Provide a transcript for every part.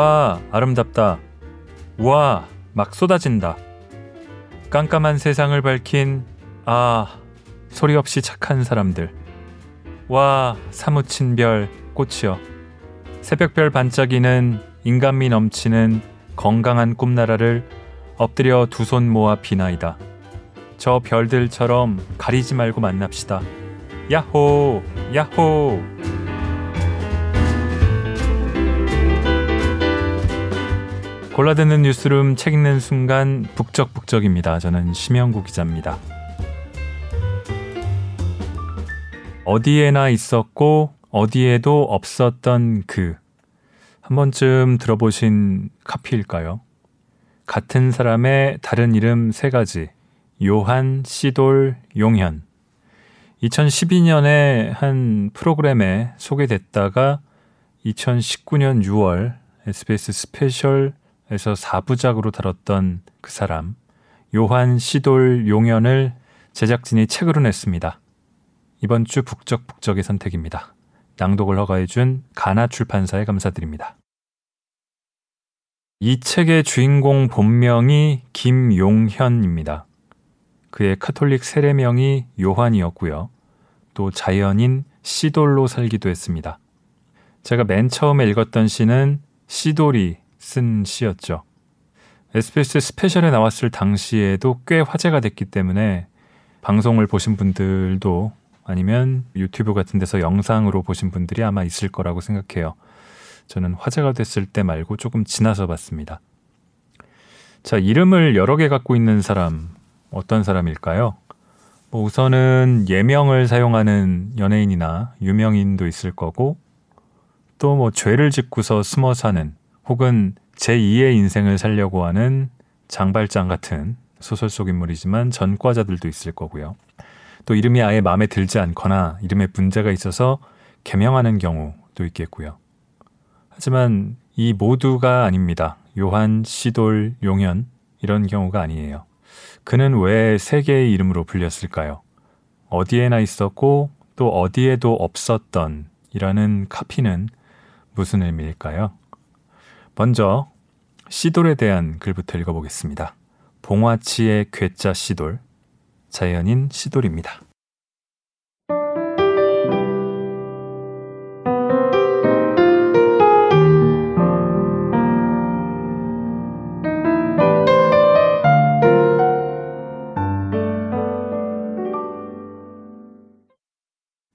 와, 아름답다. 와, 막 쏟아진다. 깜깜한 세상을 밝힌 아, 소리 없이 착한 사람들. 와, 사무친 별, 꽃이여. 새벽별 반짝이는 인간미 넘치는 건강한 꿈나라를 엎드려 두 손 모아 비나이다. 저 별들처럼 가리지 말고 만납시다. 야호! 야호! 골라듣는 뉴스룸 책 읽는 순간 북적북적입니다. 저는 심영구 기자입니다. 어디에나 있었고 어디에도 없었던 그. 한 번쯤 들어보신 카피일까요? 같은 사람의 다른 이름 세 가지. 요한, 씨돌, 용현. 2012년에 한 프로그램에 소개됐다가 2019년 6월 SBS 스페셜 에서 4부작으로 다뤘던 그 사람 요한 씨돌 용현을 제작진이 책으로 냈습니다. 이번 주 북적북적의 선택입니다. 낭독을 허가해준 가나 출판사에 감사드립니다. 이 책의 주인공 본명이 김용현입니다. 그의 카톨릭 세례명이 요한이었고요. 또 자연인 씨돌로 살기도 했습니다. 제가 맨 처음에 읽었던 시는 씨돌이 쓴 시였죠. SBS 스페셜에 나왔을 당시에도 꽤 화제가 됐기 때문에 방송을 보신 분들도 아니면 유튜브 같은 데서 영상으로 보신 분들이 아마 있을 거라고 생각해요. 저는 화제가 됐을 때 말고 조금 지나서 봤습니다. 자, 이름을 여러 개 갖고 있는 사람, 어떤 사람일까요? 뭐 우선은 예명을 사용하는 연예인이나 유명인도 있을 거고, 또 뭐 죄를 짓고서 숨어 사는 혹은 제2의 인생을 살려고 하는 장발장 같은 소설 속 인물이지만 전과자들도 있을 거고요. 또 이름이 아예 마음에 들지 않거나 이름에 문제가 있어서 개명하는 경우도 있겠고요. 하지만 이 모두가 아닙니다. 요한, 시돌, 용현 이런 경우가 아니에요. 그는 왜 세 개의 이름으로 불렸을까요? 어디에나 있었고 또 어디에도 없었던 이라는 카피는 무슨 의미일까요? 먼저 시돌에 대한 글부터 읽어보겠습니다. 봉화치의 괴짜 시돌, 자연인 시돌입니다.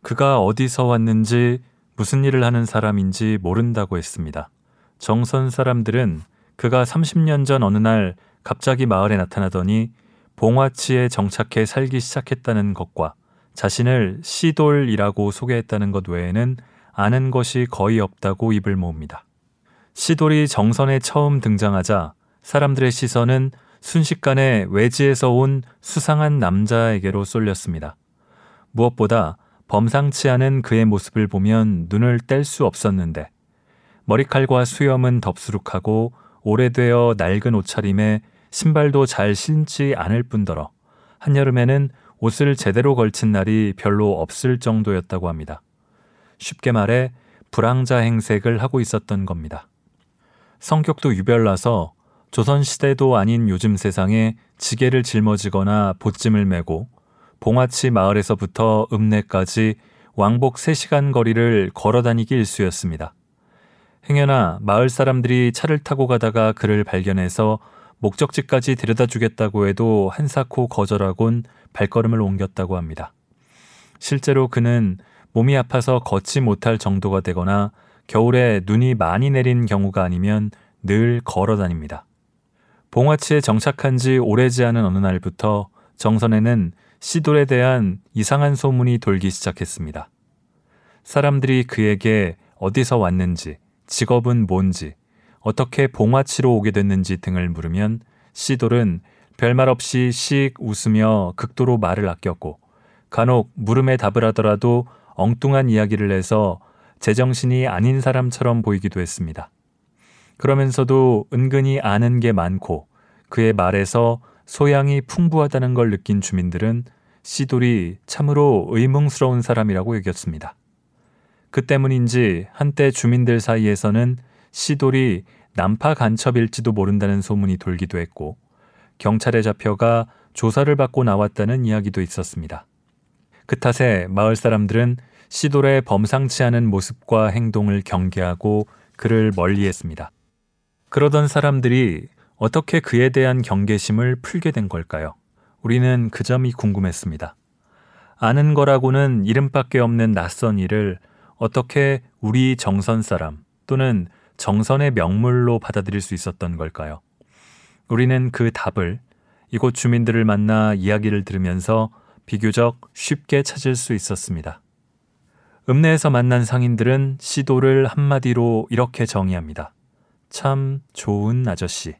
그가 어디서 왔는지 무슨 일을 하는 사람인지 모른다고 했습니다. 정선 사람들은 그가 30년 전 어느 날 갑자기 마을에 나타나더니 봉화치에 정착해 살기 시작했다는 것과 자신을 시돌이라고 소개했다는 것 외에는 아는 것이 거의 없다고 입을 모읍니다. 시돌이 정선에 처음 등장하자 사람들의 시선은 순식간에 외지에서 온 수상한 남자에게로 쏠렸습니다. 무엇보다 범상치 않은 그의 모습을 보면 눈을 뗄 수 없었는데 머리칼과 수염은 덥수룩하고 오래되어 낡은 옷차림에 신발도 잘 신지 않을 뿐더러 한여름에는 옷을 제대로 걸친 날이 별로 없을 정도였다고 합니다. 쉽게 말해 불황자 행색을 하고 있었던 겁니다. 성격도 유별나서 조선시대도 아닌 요즘 세상에 지게를 짊어지거나 보찜을 메고 봉화치 마을에서부터 읍내까지 왕복 3시간 거리를 걸어 다니기 일쑤였습니다. 행여나 마을 사람들이 차를 타고 가다가 그를 발견해서 목적지까지 데려다 주겠다고 해도 한사코 거절하곤 발걸음을 옮겼다고 합니다. 실제로 그는 몸이 아파서 걷지 못할 정도가 되거나 겨울에 눈이 많이 내린 경우가 아니면 늘 걸어 다닙니다. 봉화치에 정착한 지 오래지 않은 어느 날부터 정선에는 시돌에 대한 이상한 소문이 돌기 시작했습니다. 사람들이 그에게 어디서 왔는지, 직업은 뭔지, 어떻게 봉화치로 오게 됐는지 등을 물으면 시돌은 별말 없이 씩 웃으며 극도로 말을 아꼈고 간혹 물음에 답을 하더라도 엉뚱한 이야기를 해서 제정신이 아닌 사람처럼 보이기도 했습니다. 그러면서도 은근히 아는 게 많고 그의 말에서 소양이 풍부하다는 걸 느낀 주민들은 시돌이 참으로 의문스러운 사람이라고 여겼습니다. 그 때문인지 한때 주민들 사이에서는 시돌이 난파 간첩일지도 모른다는 소문이 돌기도 했고 경찰에 잡혀가 조사를 받고 나왔다는 이야기도 있었습니다. 그 탓에 마을 사람들은 시돌의 범상치 않은 모습과 행동을 경계하고 그를 멀리했습니다. 그러던 사람들이 어떻게 그에 대한 경계심을 풀게 된 걸까요? 우리는 그 점이 궁금했습니다. 아는 거라고는 이름밖에 없는 낯선 일을 어떻게 우리 정선 사람 또는 정선의 명물로 받아들일 수 있었던 걸까요? 우리는 그 답을 이곳 주민들을 만나 이야기를 들으면서 비교적 쉽게 찾을 수 있었습니다. 읍내에서 만난 상인들은 시도를 한마디로 이렇게 정의합니다. 참 좋은 아저씨.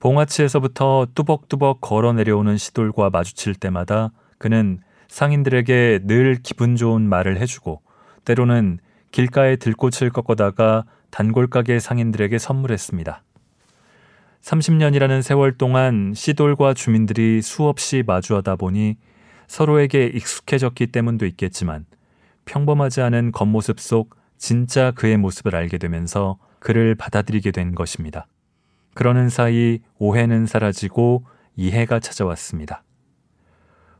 봉화치에서부터 뚜벅뚜벅 걸어 내려오는 시돌과 마주칠 때마다 그는 상인들에게 늘 기분 좋은 말을 해주고 때로는 길가에 들꽃을 꺾어다가 단골 가게 상인들에게 선물했습니다. 30년이라는 세월 동안 시돌과 주민들이 수없이 마주하다 보니 서로에게 익숙해졌기 때문도 있겠지만 평범하지 않은 겉모습 속 진짜 그의 모습을 알게 되면서 그를 받아들이게 된 것입니다. 그러는 사이 오해는 사라지고 이해가 찾아왔습니다.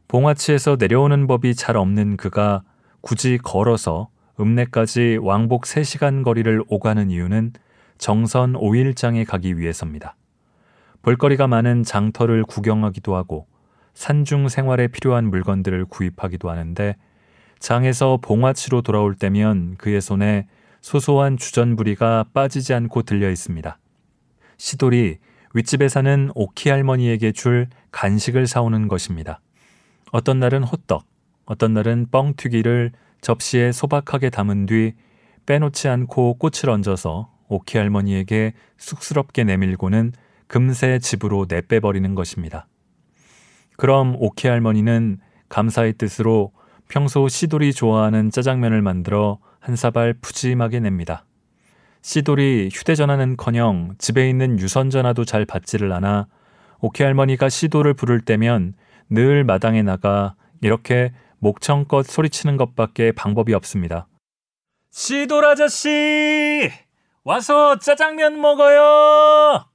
봉화치에서 내려오는 법이 잘 없는 그가 굳이 걸어서 읍내까지 왕복 3시간 거리를 오가는 이유는 정선 5일장에 가기 위해서입니다. 볼거리가 많은 장터를 구경하기도 하고 산중 생활에 필요한 물건들을 구입하기도 하는데 장에서 봉화치로 돌아올 때면 그의 손에 소소한 주전부리가 빠지지 않고 들려 있습니다. 시돌이 윗집에 사는 오키 할머니에게 줄 간식을 사오는 것입니다. 어떤 날은 호떡, 어떤 날은 뻥튀기를 접시에 소박하게 담은 뒤 빼놓지 않고 꽃을 얹어서 오키 할머니에게 쑥스럽게 내밀고는 금세 집으로 내빼버리는 것입니다. 그럼 오키 할머니는 감사의 뜻으로 평소 시돌이 좋아하는 짜장면을 만들어 한 사발 푸짐하게 냅니다. 시돌이 휴대전화는커녕 집에 있는 유선전화도 잘 받지를 않아 오키 할머니가 시돌을 부를 때면 늘 마당에 나가 이렇게 목청껏 소리치는 것밖에 방법이 없습니다. 시돌 아저씨! 와서 짜장면 먹어요!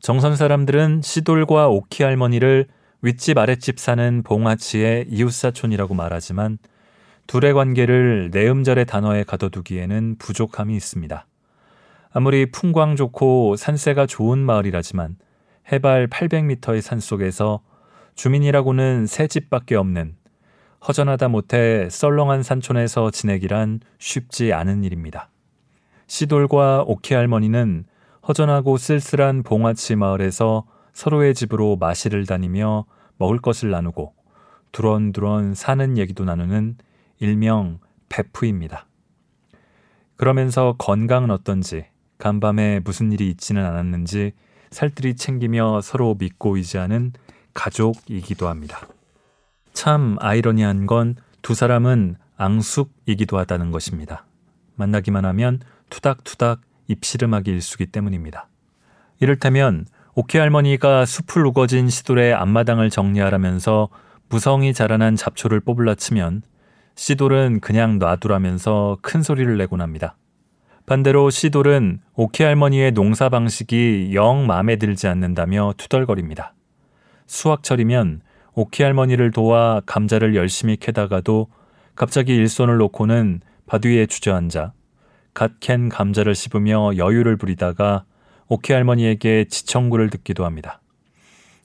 정선 사람들은 시돌과 오키 할머니를 윗집 아랫집 사는 봉화치의 이웃사촌이라고 말하지만 둘의 관계를 내음절의 단어에 가둬두기에는 부족함이 있습니다. 아무리 풍광 좋고 산세가 좋은 마을이라지만 해발 800m의 산 속에서 주민이라고는 세 집밖에 없는 허전하다 못해 썰렁한 산촌에서 지내기란 쉽지 않은 일입니다. 시돌과 오키 할머니는 허전하고 쓸쓸한 봉화치 마을에서 서로의 집으로 마시를 다니며 먹을 것을 나누고 두런두런 사는 얘기도 나누는 일명 베프입니다. 그러면서 건강은 어떤지 간밤에 무슨 일이 있지는 않았는지 살뜰히 챙기며 서로 믿고 의지하는 가족이기도 합니다. 참 아이러니한 건 두 사람은 앙숙이기도 하다는 것입니다. 만나기만 하면 투닥투닥 입시름하기 일수기 때문입니다. 이를테면 오키 할머니가 숲을 우거진 시돌의 앞마당을 정리하라면서 무성이 자라난 잡초를 뽑으라 치면 시돌은 그냥 놔두라면서 큰 소리를 내곤 합니다. 반대로 시돌은 오키 할머니의 농사 방식이 영 마음에 들지 않는다며 투덜거립니다. 수확철이면 오키 할머니를 도와 감자를 열심히 캐다가도 갑자기 일손을 놓고는 바위에 주저앉아 갓 캔 감자를 씹으며 여유를 부리다가 오키 할머니에게 지청구를 듣기도 합니다.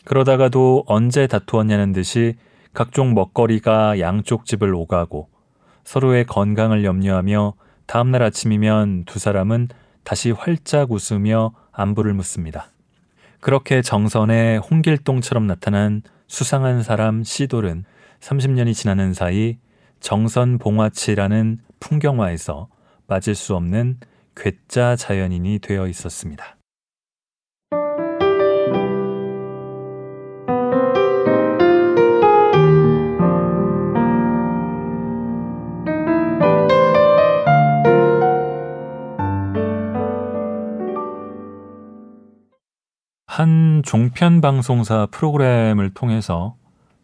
그러다가도 언제 다투었냐는 듯이 각종 먹거리가 양쪽 집을 오가고 서로의 건강을 염려하며 다음날 아침이면 두 사람은 다시 활짝 웃으며 안부를 묻습니다. 그렇게 정선의 홍길동처럼 나타난 수상한 사람 시돌은 30년이 지나는 사이 정선 봉화치라는 풍경화에서 빠질 수 없는 괴짜 자연인이 되어 있었습니다. 한 종편 방송사 프로그램을 통해서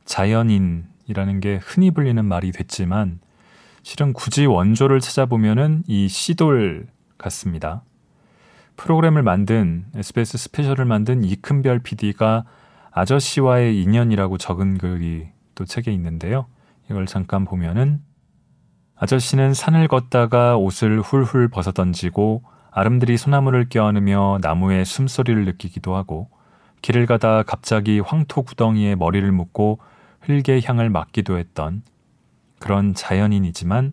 자연인이라는 게 흔히 불리는 말이 됐지만 실은 굳이 원조를 찾아보면은 이 시돌 같습니다. 프로그램을 만든 SBS 스페셜을 만든 이큰별 PD가 아저씨와의 인연이라고 적은 글이 또 책에 있는데요. 이걸 잠깐 보면은 아저씨는 산을 걷다가 옷을 훌훌 벗어 던지고 아름드리 소나무를 껴안으며 나무의 숨소리를 느끼기도 하고 길을 가다 갑자기 황토 구덩이에 머리를 묻고 흙의 향을 맡기도 했던 그런 자연인이지만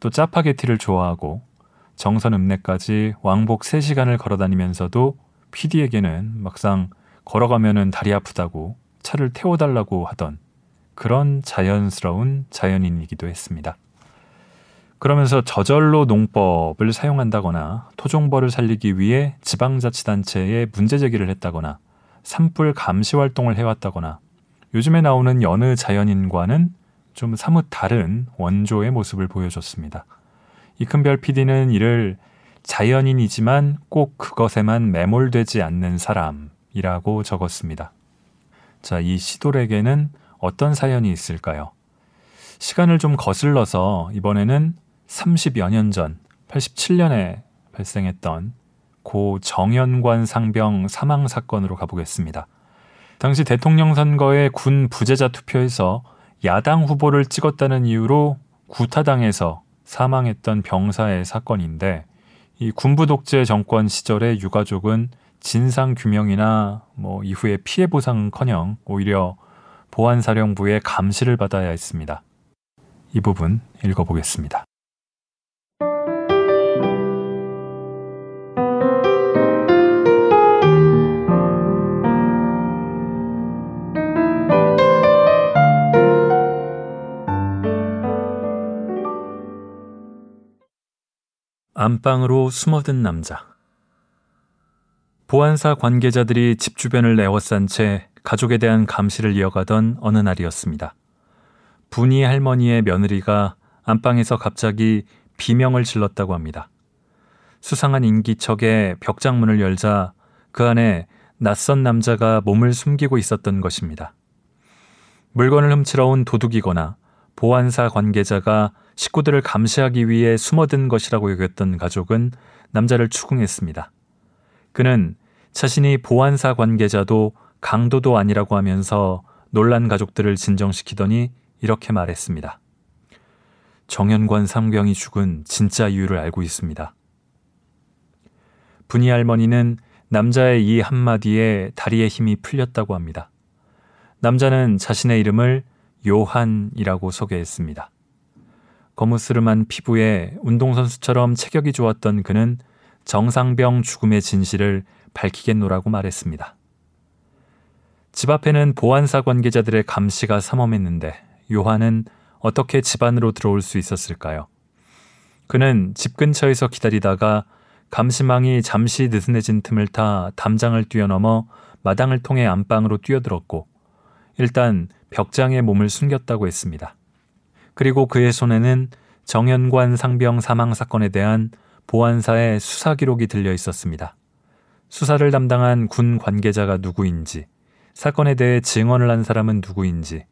또 짜파게티를 좋아하고 정선 읍내까지 왕복 3시간을 걸어 다니면서도 PD에게는 막상 걸어가면은 다리 아프다고 차를 태워달라고 하던 그런 자연스러운 자연인이기도 했습니다. 그러면서 저절로 농법을 사용한다거나 토종벌을 살리기 위해 지방자치단체에 문제 제기를 했다거나 산불 감시 활동을 해왔다거나 요즘에 나오는 여느 자연인과는 좀 사뭇 다른 원조의 모습을 보여줬습니다. 이큰별 PD는 이를 자연인이지만 꼭 그것에만 매몰되지 않는 사람이라고 적었습니다. 자, 이 시돌에게는 어떤 사연이 있을까요? 시간을 좀 거슬러서 이번에는 30여 년 전, 87년에 발생했던 고 정연관 상병 사망 사건으로 가보겠습니다. 당시 대통령 선거에 군 부재자 투표에서 야당 후보를 찍었다는 이유로 구타당해서 사망했던 병사의 사건인데 이 군부 독재 정권 시절의 유가족은 진상 규명이나 뭐 이후에 피해 보상은커녕 오히려 보안사령부의 감시를 받아야 했습니다. 이 부분 읽어보겠습니다. 안방으로 숨어든 남자. 보안사 관계자들이 집 주변을 에워싼 채 가족에 대한 감시를 이어가던 어느 날이었습니다. 분이 할머니의 며느리가 안방에서 갑자기 비명을 질렀다고 합니다. 수상한 인기척에 벽장문을 열자 그 안에 낯선 남자가 몸을 숨기고 있었던 것입니다. 물건을 훔치러 온 도둑이거나 보안사 관계자가 식구들을 감시하기 위해 숨어든 것이라고 여겼던 가족은 남자를 추궁했습니다. 그는 자신이 보안사 관계자도 강도도 아니라고 하면서 놀란 가족들을 진정시키더니 이렇게 말했습니다. 정현관 상병이 죽은 진짜 이유를 알고 있습니다. 분이 할머니는 남자의 이 한마디에 다리의 힘이 풀렸다고 합니다. 남자는 자신의 이름을 요한이라고 소개했습니다. 거무스름한 피부에 운동선수처럼 체격이 좋았던 그는 정상병 죽음의 진실을 밝히겠노라고 말했습니다. 집 앞에는 보안사 관계자들의 감시가 삼엄했는데 요한은 어떻게 집 안으로 들어올 수 있었을까요? 그는 집 근처에서 기다리다가 감시망이 잠시 느슨해진 틈을 타 담장을 뛰어넘어 마당을 통해 안방으로 뛰어들었고 일단 벽장에 몸을 숨겼다고 했습니다. 그리고 그의 손에는 정연관 상병 사망 사건에 대한 보안사의 수사 기록이 들려 있었습니다. 수사를 담당한 군 관계자가 누구인지, 사건에 대해 증언을 한 사람은 누구인지,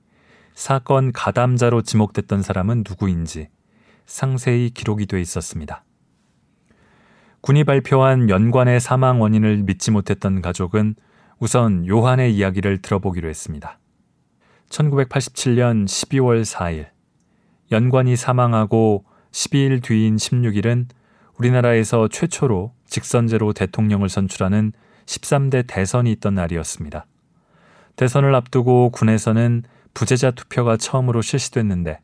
사건 가담자로 지목됐던 사람은 누구인지 상세히 기록이 돼 있었습니다. 군이 발표한 연관의 사망 원인을 믿지 못했던 가족은 우선 요한의 이야기를 들어보기로 했습니다. 1987년 12월 4일 연관이 사망하고 12일 뒤인 16일은 우리나라에서 최초로 직선제로 대통령을 선출하는 13대 대선이 있던 날이었습니다. 대선을 앞두고 군에서는 부재자 투표가 처음으로 실시됐는데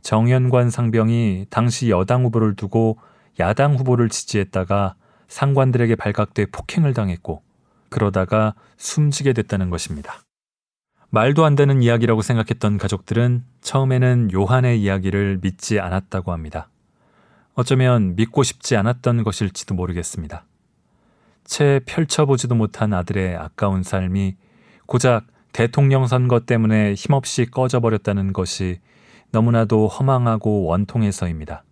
정연관 상병이 당시 여당 후보를 두고 야당 후보를 지지했다가 상관들에게 발각돼 폭행을 당했고 그러다가 숨지게 됐다는 것입니다. 말도 안 되는 이야기라고 생각했던 가족들은 처음에는 요한의 이야기를 믿지 않았다고 합니다. 어쩌면 믿고 싶지 않았던 것일지도 모르겠습니다. 채 펼쳐보지도 못한 아들의 아까운 삶이 고작 대통령 선거 때문에 힘없이 꺼져버렸다는 것이 너무나도 허망하고 원통해서입니다.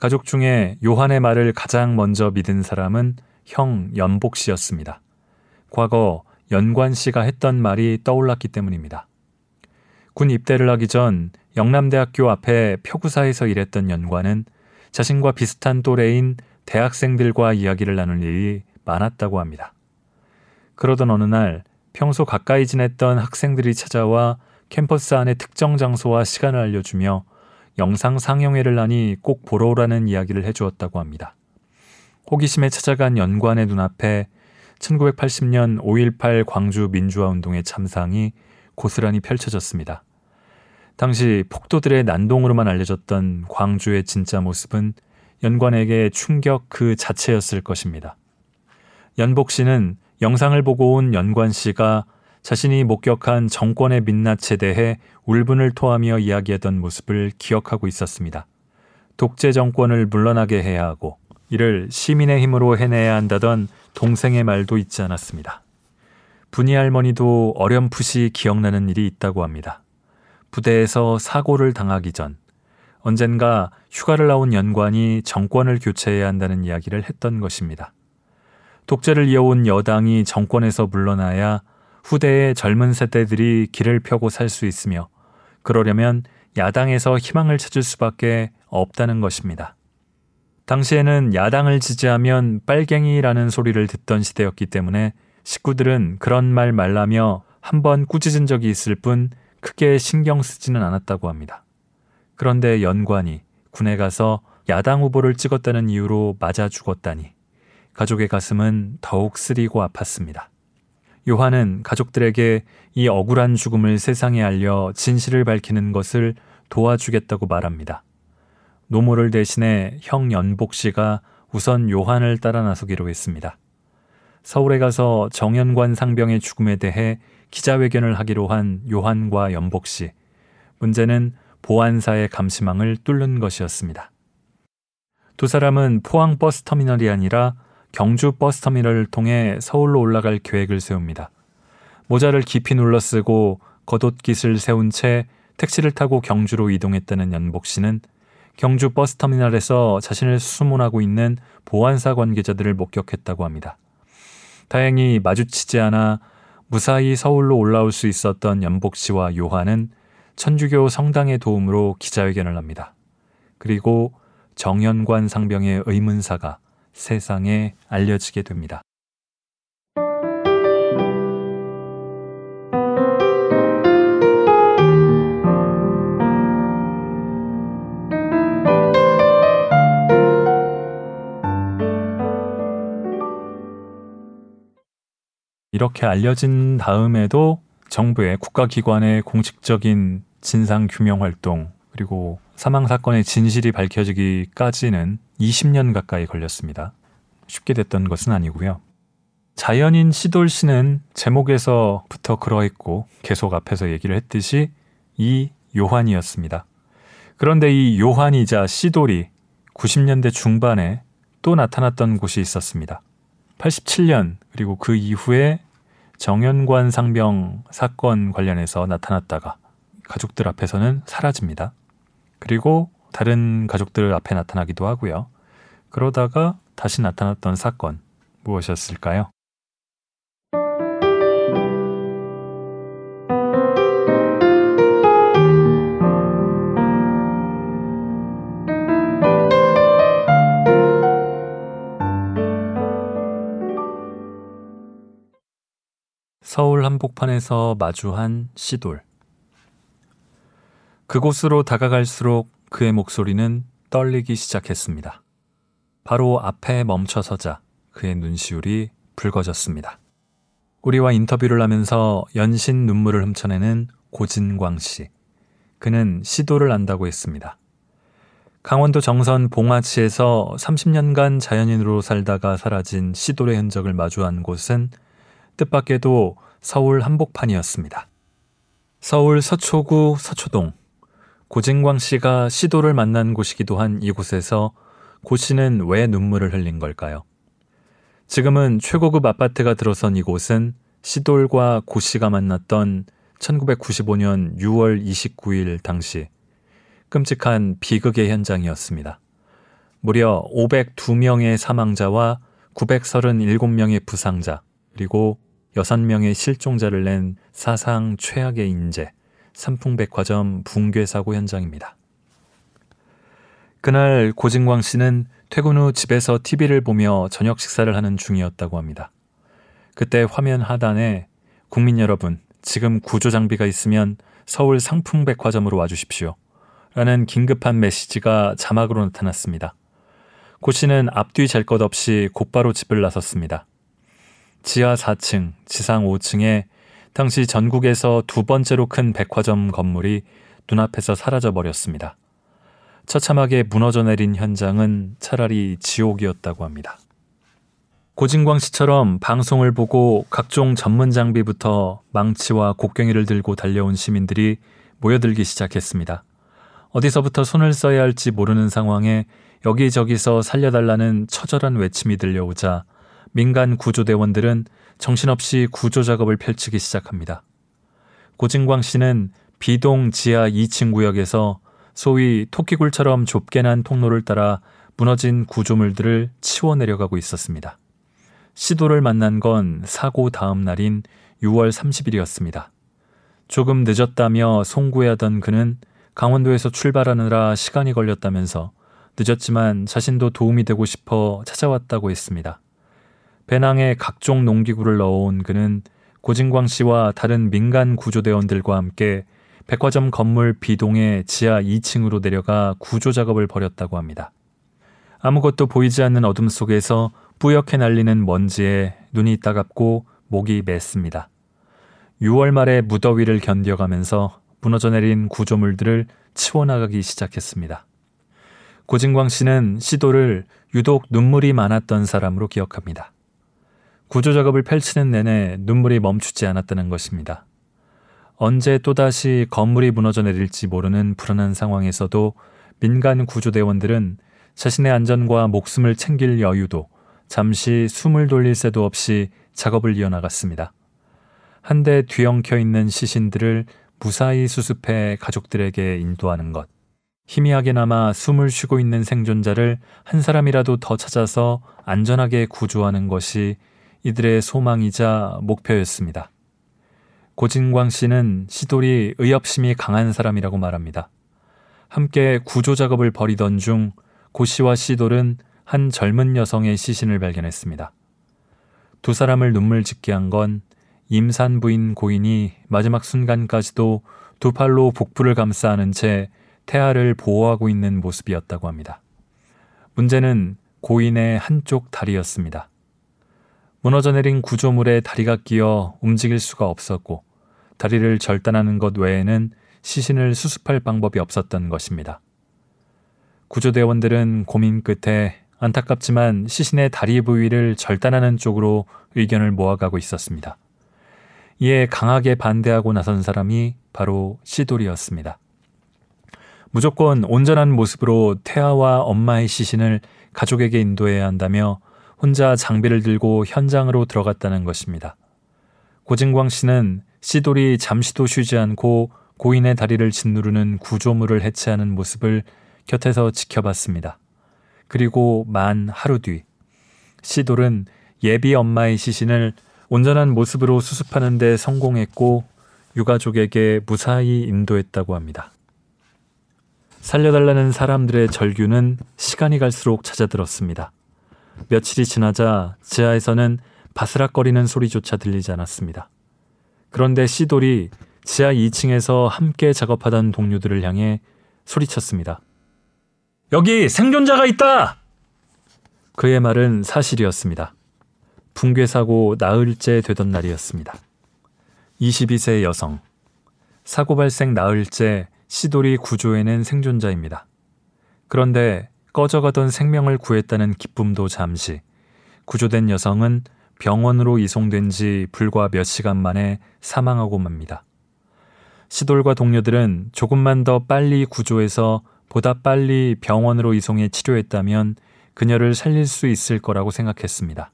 가족 중에 요한의 말을 가장 먼저 믿은 사람은 형 연복 씨였습니다. 과거 연관 씨가 했던 말이 떠올랐기 때문입니다. 군 입대를 하기 전 영남대학교 앞에 표구사에서 일했던 연관은 자신과 비슷한 또래인 대학생들과 이야기를 나눌 일이 많았다고 합니다. 그러던 어느 날 평소 가까이 지냈던 학생들이 찾아와 캠퍼스 안의 특정 장소와 시간을 알려주며 영상 상영회를 하니 꼭 보러 오라는 이야기를 해주었다고 합니다. 호기심에 찾아간 연관의 눈앞에 1980년 5.18 광주 민주화 운동의 참상이 고스란히 펼쳐졌습니다. 당시 폭도들의 난동으로만 알려졌던 광주의 진짜 모습은 연관에게 충격 그 자체였을 것입니다. 연복 씨는 영상을 보고 온 연관 씨가 자신이 목격한 정권의 민낯에 대해 울분을 토하며 이야기하던 모습을 기억하고 있었습니다. 독재 정권을 물러나게 해야 하고 이를 시민의 힘으로 해내야 한다던 동생의 말도 잊지 않았습니다. 분이 할머니도 어렴풋이 기억나는 일이 있다고 합니다. 부대에서 사고를 당하기 전 언젠가 휴가를 나온 연관이 정권을 교체해야 한다는 이야기를 했던 것입니다. 독재를 이어온 여당이 정권에서 물러나야 후대의 젊은 세대들이 길을 펴고 살 수 있으며 그러려면 야당에서 희망을 찾을 수밖에 없다는 것입니다. 당시에는 야당을 지지하면 빨갱이라는 소리를 듣던 시대였기 때문에 식구들은 그런 말 말라며 한 번 꾸짖은 적이 있을 뿐 크게 신경 쓰지는 않았다고 합니다. 그런데 연관이 군에 가서 야당 후보를 찍었다는 이유로 맞아 죽었다니 가족의 가슴은 더욱 쓰리고 아팠습니다. 요한은 가족들에게 이 억울한 죽음을 세상에 알려 진실을 밝히는 것을 도와주겠다고 말합니다. 노모를 대신해 형 연복 씨가 우선 요한을 따라 나서기로 했습니다. 서울에 가서 정연관 상병의 죽음에 대해 기자회견을 하기로 한 요한과 연복 씨. 문제는 보안사의 감시망을 뚫는 것이었습니다. 두 사람은 포항 버스터미널이 아니라 경주 버스터미널을 통해 서울로 올라갈 계획을 세웁니다. 모자를 깊이 눌러 쓰고 겉옷깃을 세운 채 택시를 타고 경주로 이동했다는 연복 씨는 경주 버스터미널에서 자신을 수문하고 있는 보안사 관계자들을 목격했다고 합니다. 다행히 마주치지 않아 무사히 서울로 올라올 수 있었던 연복 씨와 요한은 천주교 성당의 도움으로 기자회견을 합니다. 그리고 정연관 상병의 의문사가 세상에 알려지게 됩니다. 이렇게 알려진 다음에도 정부의 국가기관의 공식적인 진상 규명 활동 그리고 사망 사건의 진실이 밝혀지기까지는 20년 가까이 걸렸습니다. 쉽게 됐던 것은 아니고요. 자연인 시돌 씨는 제목에서부터 그러했고 계속 앞에서 얘기를 했듯이 이 요한이었습니다. 그런데 이 요한이자 시돌이 90년대 중반에 또 나타났던 곳이 있었습니다. 87년 그리고 그 이후에 정연관 상병 사건 관련해서 나타났다가 가족들 앞에서는 사라집니다. 그리고 다른 가족들 앞에 나타나기도 하고요. 그러다가 다시 나타났던 사건 무엇이었을까요? 서울 한복판에서 마주한 시돌. 그곳으로 다가갈수록 그의 목소리는 떨리기 시작했습니다. 바로 앞에 멈춰서자 그의 눈시울이 붉어졌습니다. 우리와 인터뷰를 하면서 연신 눈물을 훔쳐내는 고진광 씨. 그는 시도를 안다고 했습니다. 강원도 정선 봉화치에서 30년간 자연인으로 살다가 사라진 시돌의 흔적을 마주한 곳은 뜻밖에도 서울 한복판이었습니다. 서울 서초구 서초동. 고진광 씨가 시도를 만난 곳이기도 한 이곳에서 고 씨는 왜 눈물을 흘린 걸까요? 지금은 최고급 아파트가 들어선 이곳은 시돌과 고 씨가 만났던 1995년 6월 29일 당시 끔찍한 비극의 현장이었습니다. 무려 502명의 사망자와 937명의 부상자, 그리고 6명의 실종자를 낸 사상 최악의 인재, 삼풍백화점 붕괴 사고 현장입니다. 그날 고진광 씨는 퇴근 후 집에서 TV를 보며 저녁 식사를 하는 중이었다고 합니다. 그때 화면 하단에 국민 여러분, 지금 구조 장비가 있으면 서울 상풍백화점으로 와주십시오. 라는 긴급한 메시지가 자막으로 나타났습니다. 고 씨는 앞뒤 잘것 없이 곧바로 집을 나섰습니다. 지하 4층, 지상 5층에 당시 전국에서 두 번째로 큰 백화점 건물이 눈앞에서 사라져 버렸습니다. 처참하게 무너져 내린 현장은 차라리 지옥이었다고 합니다. 고진광 씨처럼 방송을 보고 각종 전문 장비부터 망치와 곡괭이를 들고 달려온 시민들이 모여들기 시작했습니다. 어디서부터 손을 써야 할지 모르는 상황에 여기저기서 살려달라는 처절한 외침이 들려오자 민간 구조대원들은 정신없이 구조 작업을 펼치기 시작합니다. 고진광 씨는 비동 지하 2층 구역에서 소위 토끼굴처럼 좁게 난 통로를 따라 무너진 구조물들을 치워 내려가고 있었습니다. 시도를 만난 건 사고 다음 날인 6월 30일이었습니다. 조금 늦었다며 송구해하던 그는 강원도에서 출발하느라 시간이 걸렸다면서 늦었지만 자신도 도움이 되고 싶어 찾아왔다고 했습니다. 배낭에 각종 농기구를 넣어온 그는 고진광 씨와 다른 민간 구조대원들과 함께 백화점 건물 B동의 지하 2층으로 내려가 구조 작업을 벌였다고 합니다. 아무것도 보이지 않는 어둠 속에서 뿌옇게 날리는 먼지에 눈이 따갑고 목이 맸습니다. 6월 말에 무더위를 견뎌가면서 무너져 내린 구조물들을 치워나가기 시작했습니다. 고진광 씨는 시도를 유독 눈물이 많았던 사람으로 기억합니다. 구조 작업을 펼치는 내내 눈물이 멈추지 않았다는 것입니다. 언제 또다시 건물이 무너져 내릴지 모르는 불안한 상황에서도 민간 구조대원들은 자신의 안전과 목숨을 챙길 여유도 잠시 숨을 돌릴 새도 없이 작업을 이어나갔습니다. 한대 뒤엉켜 있는 시신들을 무사히 수습해 가족들에게 인도하는 것. 희미하게나마 숨을 쉬고 있는 생존자를 한 사람이라도 더 찾아서 안전하게 구조하는 것이 이들의 소망이자 목표였습니다. 고진광 씨는 시돌이 의협심이 강한 사람이라고 말합니다. 함께 구조 작업을 벌이던 중 고 씨와 시돌은 한 젊은 여성의 시신을 발견했습니다. 두 사람을 눈물 짓게 한 건 임산 부인 고인이 마지막 순간까지도 두 팔로 복부를 감싸 안은 채 태아를 보호하고 있는 모습이었다고 합니다. 문제는 고인의 한쪽 다리였습니다. 무너져 내린 구조물에 다리가 끼어 움직일 수가 없었고 다리를 절단하는 것 외에는 시신을 수습할 방법이 없었던 것입니다. 구조대원들은 고민 끝에 안타깝지만 시신의 다리 부위를 절단하는 쪽으로 의견을 모아가고 있었습니다. 이에 강하게 반대하고 나선 사람이 바로 시돌이었습니다. 무조건 온전한 모습으로 태아와 엄마의 시신을 가족에게 인도해야 한다며 혼자 장비를 들고 현장으로 들어갔다는 것입니다. 고진광 씨는 시돌이 잠시도 쉬지 않고 고인의 다리를 짓누르는 구조물을 해체하는 모습을 곁에서 지켜봤습니다. 그리고 만 하루 뒤 시돌은 예비 엄마의 시신을 온전한 모습으로 수습하는 데 성공했고 유가족에게 무사히 인도했다고 합니다. 살려달라는 사람들의 절규는 시간이 갈수록 찾아들었습니다. 며칠이 지나자 지하에서는 바스락거리는 소리조차 들리지 않았습니다. 그런데 시돌이 지하 2층에서 함께 작업하던 동료들을 향해 소리쳤습니다. 여기 생존자가 있다! 그의 말은 사실이었습니다. 붕괴 사고 나흘째 되던 날이었습니다. 22세 여성. 사고 발생 나흘째 시돌이 구조에는 생존자입니다. 그런데 꺼져가던 생명을 구했다는 기쁨도 잠시 구조된 여성은 병원으로 이송된 지 불과 몇 시간 만에 사망하고 맙니다. 시돌과 동료들은 조금만 더 빨리 구조해서 보다 빨리 병원으로 이송해 치료했다면 그녀를 살릴 수 있을 거라고 생각했습니다.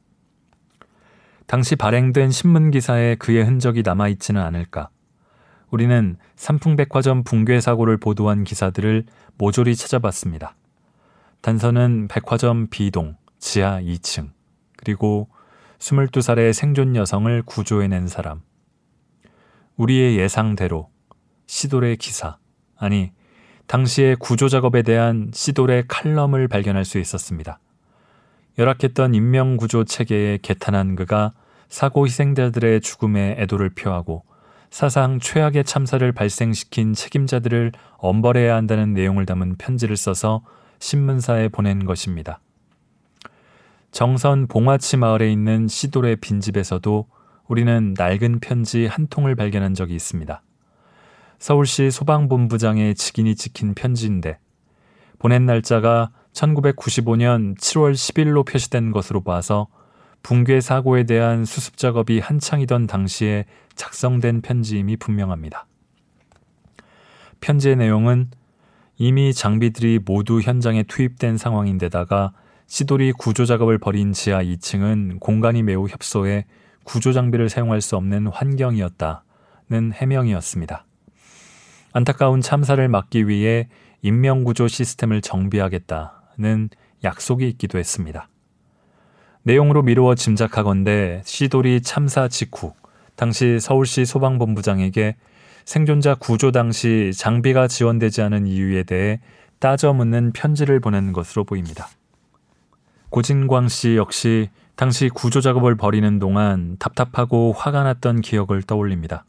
당시 발행된 신문 기사에 그의 흔적이 남아 있지는 않을까. 우리는 삼풍백화점 붕괴 사고를 보도한 기사들을 모조리 찾아봤습니다. 단서는 백화점 B동, 지하 2층, 그리고 22살의 생존 여성을 구조해낸 사람. 우리의 예상대로 시돌의 기사, 아니 당시의 구조 작업에 대한 시돌의 칼럼을 발견할 수 있었습니다. 열악했던 인명 구조 체계에 개탄한 그가 사고 희생자들의 죽음에 애도를 표하고 사상 최악의 참사를 발생시킨 책임자들을 엄벌해야 한다는 내용을 담은 편지를 써서 신문사에 보낸 것입니다. 정선 봉화치 마을에 있는 시돌의 빈집에서도 우리는 낡은 편지 한 통을 발견한 적이 있습니다. 서울시 소방본부장의 직인이 찍힌 편지인데 보낸 날짜가 1995년 7월 10일로 표시된 것으로 봐서 붕괴 사고에 대한 수습 작업이 한창이던 당시에 작성된 편지임이 분명합니다. 편지의 내용은 이미 장비들이 모두 현장에 투입된 상황인데다가 시돌이 구조 작업을 벌인 지하 2층은 공간이 매우 협소해 구조 장비를 사용할 수 없는 환경이었다는 해명이었습니다. 안타까운 참사를 막기 위해 인명구조 시스템을 정비하겠다는 약속이 있기도 했습니다. 내용으로 미루어 짐작하건대 시돌이 참사 직후 당시 서울시 소방본부장에게 생존자 구조 당시 장비가 지원되지 않은 이유에 대해 따져 묻는 편지를 보낸 것으로 보입니다. 고진광 씨 역시 당시 구조 작업을 벌이는 동안 답답하고 화가 났던 기억을 떠올립니다.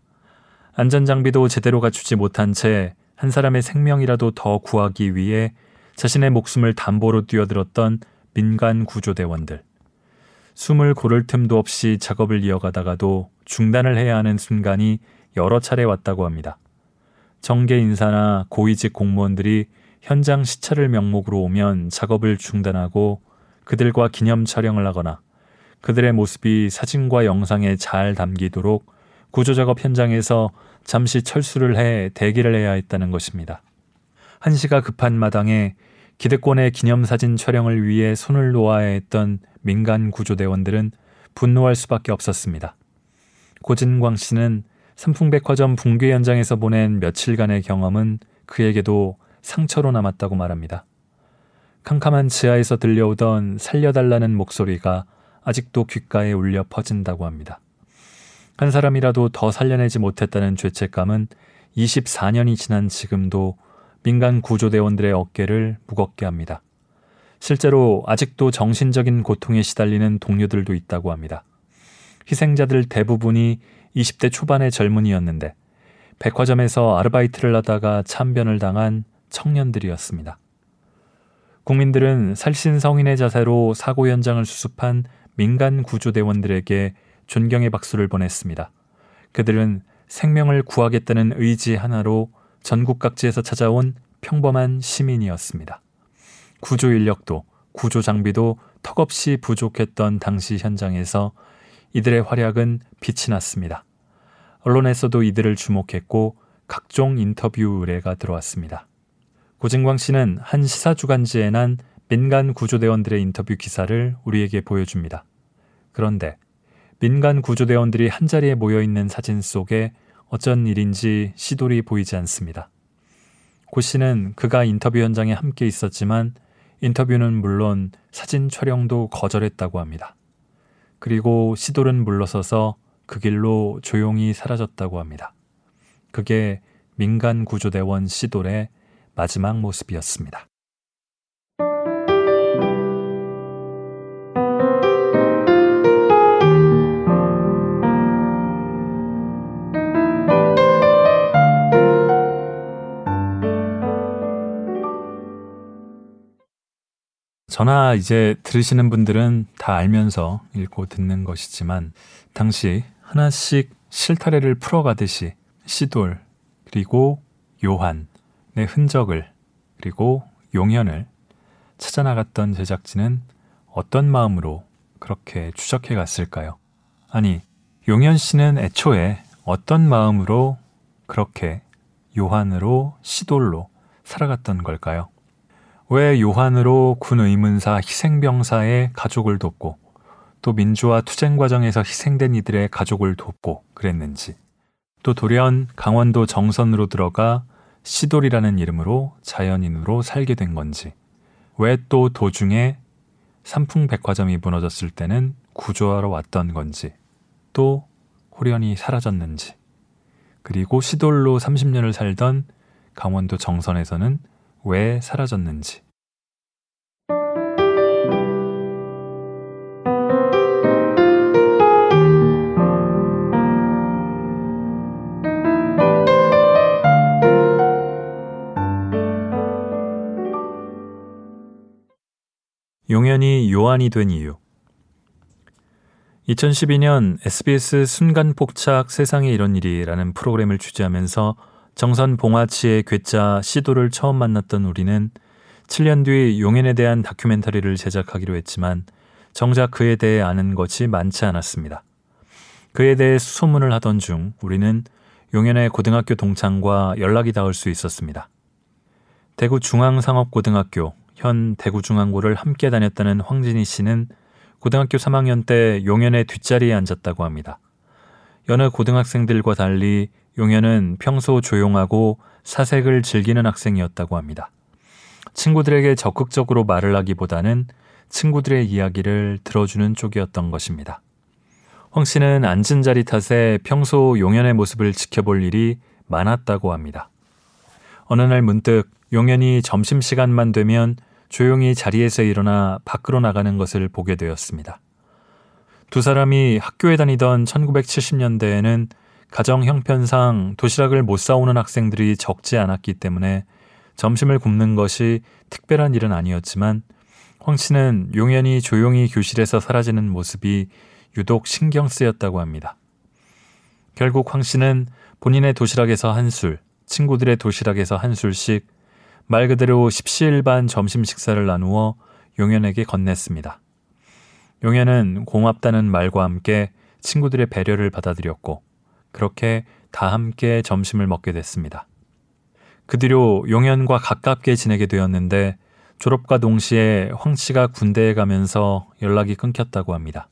안전 장비도 제대로 갖추지 못한 채 한 사람의 생명이라도 더 구하기 위해 자신의 목숨을 담보로 뛰어들었던 민간 구조대원들. 숨을 고를 틈도 없이 작업을 이어가다가도 중단을 해야 하는 순간이 여러 차례 왔다고 합니다. 정계 인사나 고위직 공무원들이 현장 시찰을 명목으로 오면 작업을 중단하고 그들과 기념 촬영을 하거나 그들의 모습이 사진과 영상에 잘 담기도록 구조작업 현장에서 잠시 철수를 해 대기를 해야 했다는 것입니다. 한시가 급한 마당에 기득권의 기념사진 촬영을 위해 손을 놓아야 했던 민간 구조대원들은 분노할 수밖에 없었습니다. 고진광 씨는 삼풍백화점 붕괴 현장에서 보낸 며칠간의 경험은 그에게도 상처로 남았다고 말합니다. 캄캄한 지하에서 들려오던 살려달라는 목소리가 아직도 귓가에 울려 퍼진다고 합니다. 한 사람이라도 더 살려내지 못했다는 죄책감은 24년이 지난 지금도 민간 구조대원들의 어깨를 무겁게 합니다. 실제로 아직도 정신적인 고통에 시달리는 동료들도 있다고 합니다. 희생자들 대부분이 20대 초반의 젊은이였는데 백화점에서 아르바이트를 하다가 참변을 당한 청년들이었습니다. 국민들은 살신 성인의 자세로 사고 현장을 수습한 민간 구조대원들에게 존경의 박수를 보냈습니다. 그들은 생명을 구하겠다는 의지 하나로 전국 각지에서 찾아온 평범한 시민이었습니다. 구조 인력도 구조 장비도 턱없이 부족했던 당시 현장에서 이들의 활약은 빛이 났습니다. 언론에서도 이들을 주목했고 각종 인터뷰 의뢰가 들어왔습니다. 고진광 씨는 한 시사 주간지에 난 민간 구조대원들의 인터뷰 기사를 우리에게 보여줍니다. 그런데 민간 구조대원들이 한자리에 모여 있는 사진 속에 어쩐 일인지 시돌이 보이지 않습니다. 고 씨는 그가 인터뷰 현장에 함께 있었지만 인터뷰는 물론 사진 촬영도 거절했다고 합니다. 그리고 시돌은 물러서서 그 길로 조용히 사라졌다고 합니다. 그게 민간 구조대원 시돌의 마지막 모습이었습니다. 전화 이제 들으시는 분들은 다 알면서 읽고 듣는 것이지만 당시 하나씩 실타래를 풀어가듯이 시돌 그리고 요한의 흔적을 그리고 용현을 찾아 나갔던 제작진은 어떤 마음으로 그렇게 추적해 갔을까요? 아니, 용현 씨는 애초에 어떤 마음으로 그렇게 요한으로 시돌로 살아갔던 걸까요? 왜 요한으로 군 의문사 희생병사의 가족을 돕고 또 민주화 투쟁 과정에서 희생된 이들의 가족을 돕고 그랬는지 또 돌연 강원도 정선으로 들어가 시돌이라는 이름으로 자연인으로 살게 된 건지 왜 또 도중에 삼풍백화점이 무너졌을 때는 구조하러 왔던 건지 또 호련히 사라졌는지. 그리고 시돌로 30년을 살던 강원도 정선에서는 왜 사라졌는지. 용연이 요한이 된 이유. 2012년 SBS 순간폭착 세상에 이런 일이라는 프로그램을 취재하면서 정선 봉화치의 괴짜 시도를 처음 만났던 우리는 7년 뒤 용연에 대한 다큐멘터리를 제작하기로 했지만 정작 그에 대해 아는 것이 많지 않았습니다. 그에 대해 수소문을 하던 중 우리는 용연의 고등학교 동창과 연락이 닿을 수 있었습니다. 대구 중앙상업고등학교, 현 대구중앙고를 함께 다녔다는 황진희 씨는 고등학교 3학년 때 용연의 뒷자리에 앉았다고 합니다. 여느 고등학생들과 달리 용연은 평소 조용하고 사색을 즐기는 학생이었다고 합니다. 친구들에게 적극적으로 말을 하기보다는 친구들의 이야기를 들어주는 쪽이었던 것입니다. 황 씨는 앉은 자리 탓에 평소 용연의 모습을 지켜볼 일이 많았다고 합니다. 어느 날 문득 용연이 점심시간만 되면 조용히 자리에서 일어나 밖으로 나가는 것을 보게 되었습니다. 두 사람이 학교에 다니던 1970년대에는 가정 형편상 도시락을 못 사오는 학생들이 적지 않았기 때문에 점심을 굶는 것이 특별한 일은 아니었지만 황 씨는 용연이 조용히 교실에서 사라지는 모습이 유독 신경 쓰였다고 합니다. 결국 황 씨는 본인의 도시락에서 한 술, 친구들의 도시락에서 한 술씩 말 그대로 십시일반 점심 식사를 나누어 용현에게 건넸습니다. 용현은 고맙다는 말과 함께 친구들의 배려를 받아들였고 그렇게 다 함께 점심을 먹게 됐습니다. 그 뒤로 용현과 가깝게 지내게 되었는데 졸업과 동시에 황 씨가 군대에 가면서 연락이 끊겼다고 합니다.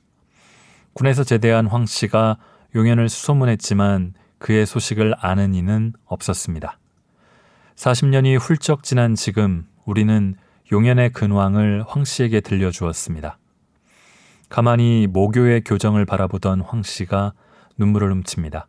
군에서 제대한 황 씨가 용현을 수소문했지만 그의 소식을 아는 이는 없었습니다. 40년이 훌쩍 지난 지금 우리는 용연의 근황을 황 씨에게 들려주었습니다. 가만히 모교의 교정을 바라보던 황 씨가 눈물을 훔칩니다.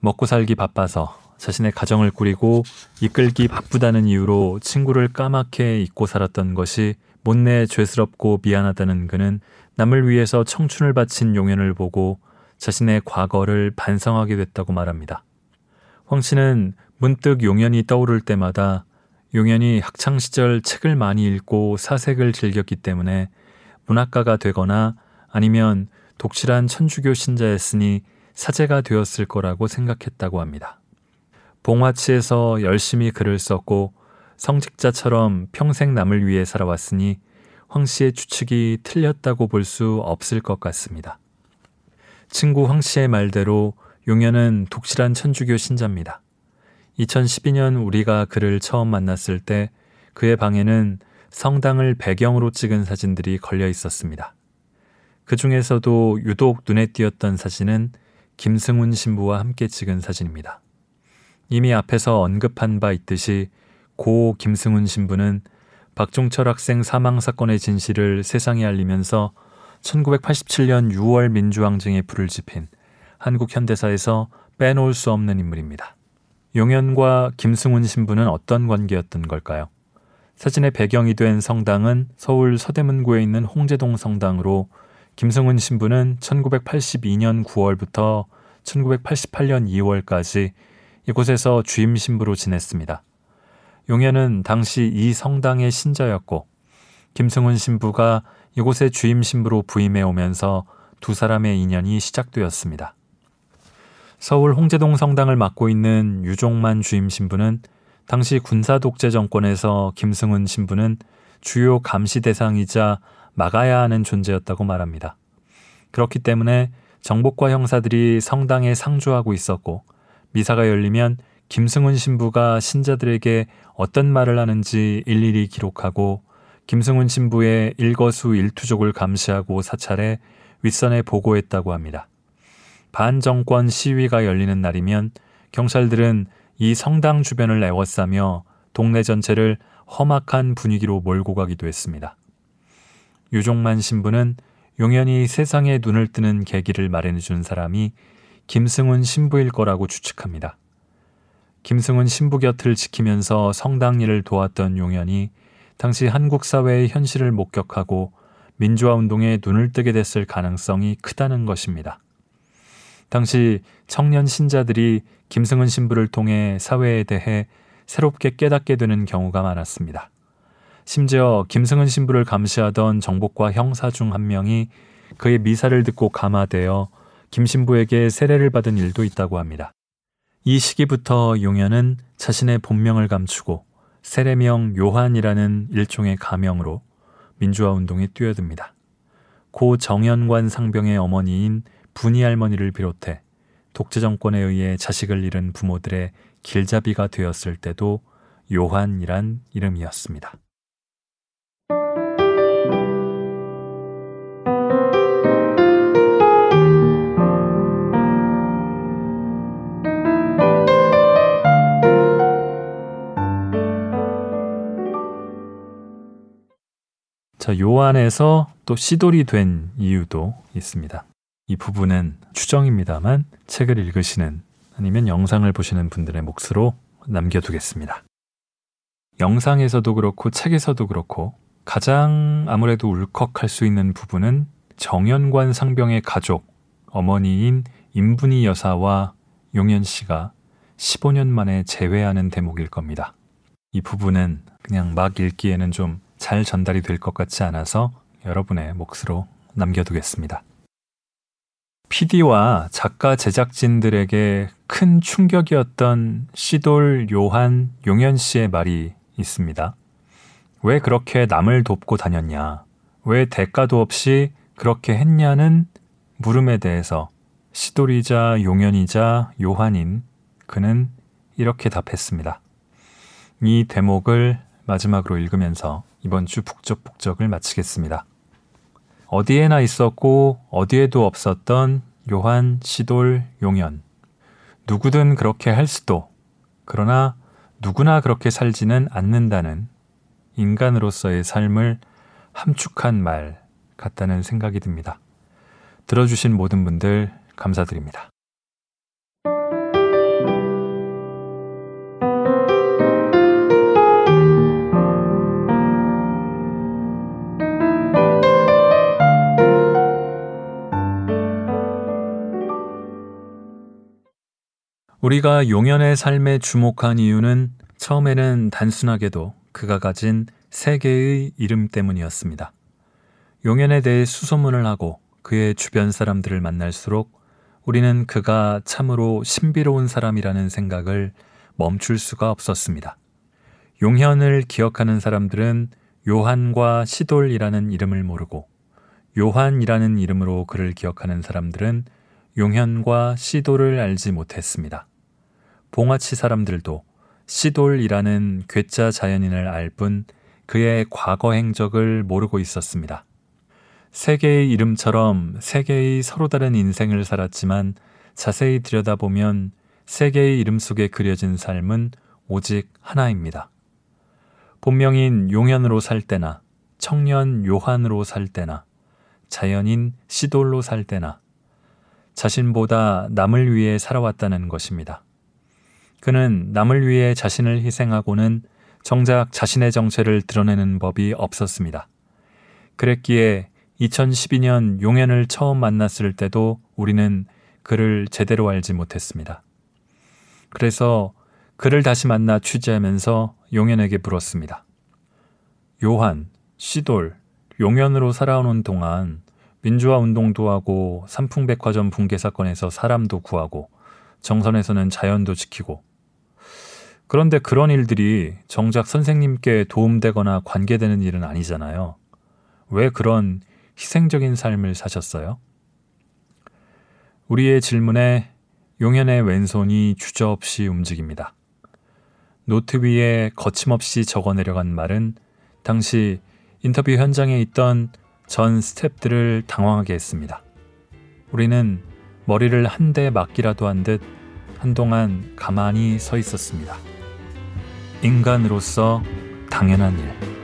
먹고 살기 바빠서 자신의 가정을 꾸리고 이끌기 바쁘다는 이유로 친구를 까맣게 잊고 살았던 것이 못내 죄스럽고 미안하다는 그는 남을 위해서 청춘을 바친 용연을 보고 자신의 과거를 반성하게 됐다고 말합니다. 황 씨는 문득 용연이 떠오를 때마다 용연이 학창 시절 책을 많이 읽고 사색을 즐겼기 때문에 문학가가 되거나 아니면 독실한 천주교 신자였으니 사제가 되었을 거라고 생각했다고 합니다. 봉화치에서 열심히 글을 썼고 성직자처럼 평생 남을 위해 살아왔으니 황 씨의 추측이 틀렸다고 볼 수 없을 것 같습니다. 친구 황 씨의 말대로 용연은 독실한 천주교 신자입니다. 2012년 우리가 그를 처음 만났을 때 그의 방에는 성당을 배경으로 찍은 사진들이 걸려 있었습니다. 그 중에서도 유독 눈에 띄었던 사진은 김승훈 신부와 함께 찍은 사진입니다. 이미 앞에서 언급한 바 있듯이 고 김승훈 신부는 박종철 학생 사망 사건의 진실을 세상에 알리면서 1987년 6월 민주항쟁에 불을 지핀 한국 현대사에서 빼놓을 수 없는 인물입니다. 용현과 김승훈 신부는 어떤 관계였던 걸까요? 사진의 배경이 된 성당은 서울 서대문구에 있는 홍제동 성당으로 김승훈 신부는 1982년 9월부터 1988년 2월까지 이곳에서 주임 신부로 지냈습니다. 용현은 당시 이 성당의 신자였고 김승훈 신부가 이곳의 주임 신부로 부임해 오면서 두 사람의 인연이 시작되었습니다. 서울 홍제동 성당을 맡고 있는 유종만 주임 신부는 당시 군사 독재 정권에서 김승훈 신부는 주요 감시 대상이자 막아야 하는 존재였다고 말합니다. 그렇기 때문에 정복과 형사들이 성당에 상주하고 있었고 미사가 열리면 김승훈 신부가 신자들에게 어떤 말을 하는지 일일이 기록하고 김승훈 신부의 일거수 일투족을 감시하고 사찰해 윗선에 보고했다고 합니다. 반정권 시위가 열리는 날이면 경찰들은 이 성당 주변을 애워싸며 동네 전체를 험악한 분위기로 몰고 가기도 했습니다. 유종만 신부는 용연히 세상에 눈을 뜨는 계기를 마련해 준 사람이 김승훈 신부일 거라고 추측합니다. 김승훈 신부 곁을 지키면서 성당 일을 도왔던 용현이 당시 한국 사회의 현실을 목격하고 민주화 운동에 눈을 뜨게 됐을 가능성이 크다는 것입니다. 당시 청년 신자들이 김승은 신부를 통해 사회에 대해 새롭게 깨닫게 되는 경우가 많았습니다. 심지어 김승은 신부를 감시하던 정복과 형사 중 한 명이 그의 미사를 듣고 감화되어 김 신부에게 세례를 받은 일도 있다고 합니다. 이 시기부터 용현은 자신의 본명을 감추고 세례명 요한이라는 일종의 가명으로 민주화 운동에 뛰어듭니다. 고 정연관 상병의 어머니인 분이 할머니를 비롯해 독재 정권에 의해 자식을 잃은 부모들의 길잡이가 되었을 때도 요한이란 이름이었습니다. 자, 요한에서 또 시돌이 된 이유도 있습니다. 이 부분은 추정입니다만 책을 읽으시는 아니면 영상을 보시는 분들의 몫으로 남겨두겠습니다. 영상에서도 그렇고 책에서도 그렇고 가장 아무래도 울컥할 수 있는 부분은 정연관 상병의 가족, 어머니인 임분희 여사와 용현 씨가 15년 만에 재회하는 대목일 겁니다. 이 부분은 그냥 막 읽기에는 좀 잘 전달이 될 것 같지 않아서 여러분의 몫으로 남겨두겠습니다. PD와 작가 제작진들에게 큰 충격이었던 시돌 요한 용현 씨의 말이 있습니다. 왜 그렇게 남을 돕고 다녔냐? 왜 대가도 없이 그렇게 했냐는 물음에 대해서 시돌이자 용현이자 요한인 그는 이렇게 답했습니다. 이 대목을 마지막으로 읽으면서 이번 주 북적북적을 마치겠습니다. 어디에나 있었고 어디에도 없었던 요한, 시돌, 용연. 누구든 그렇게 할 수도, 그러나 누구나 그렇게 살지는 않는다는 인간으로서의 삶을 함축한 말 같다는 생각이 듭니다. 들어주신 모든 분들 감사드립니다. 우리가 용연의 삶에 주목한 이유는 처음에는 단순하게도 그가 가진 세 개의 이름 때문이었습니다. 용연에 대해 수소문을 하고 그의 주변 사람들을 만날수록 우리는 그가 참으로 신비로운 사람이라는 생각을 멈출 수가 없었습니다. 용현을 기억하는 사람들은 요한과 시돌이라는 이름을 모르고 요한이라는 이름으로 그를 기억하는 사람들은 용현과 시돌을 알지 못했습니다. 봉화치 사람들도 시돌이라는 괴짜 자연인을 알 뿐 그의 과거 행적을 모르고 있었습니다. 세계의 이름처럼 세계의 서로 다른 인생을 살았지만 자세히 들여다보면 세계의 이름 속에 그려진 삶은 오직 하나입니다. 본명인 용현으로 살 때나 청년 요한으로 살 때나 자연인 시돌로 살 때나 자신보다 남을 위해 살아왔다는 것입니다. 그는 남을 위해 자신을 희생하고는 정작 자신의 정체를 드러내는 법이 없었습니다. 그랬기에 2012년 용현을 처음 만났을 때도 우리는 그를 제대로 알지 못했습니다. 그래서 그를 다시 만나 취재하면서 용현에게 물었습니다. 요한, 시돌, 용현으로 살아오는 동안 민주화 운동도 하고 삼풍백화점 붕괴 사건에서 사람도 구하고 정선에서는 자연도 지키고 그런데 그런 일들이 정작 선생님께 도움되거나 관계되는 일은 아니잖아요. 왜 그런 희생적인 삶을 사셨어요? 우리의 질문에 용현의 왼손이 주저없이 움직입니다. 노트 위에 거침없이 적어 내려간 말은 당시 인터뷰 현장에 있던 전 스탭들을 당황하게 했습니다. 우리는 머리를 한 대 맞기라도 한 듯 한동안 가만히 서 있었습니다. 인간으로서 당연한 일.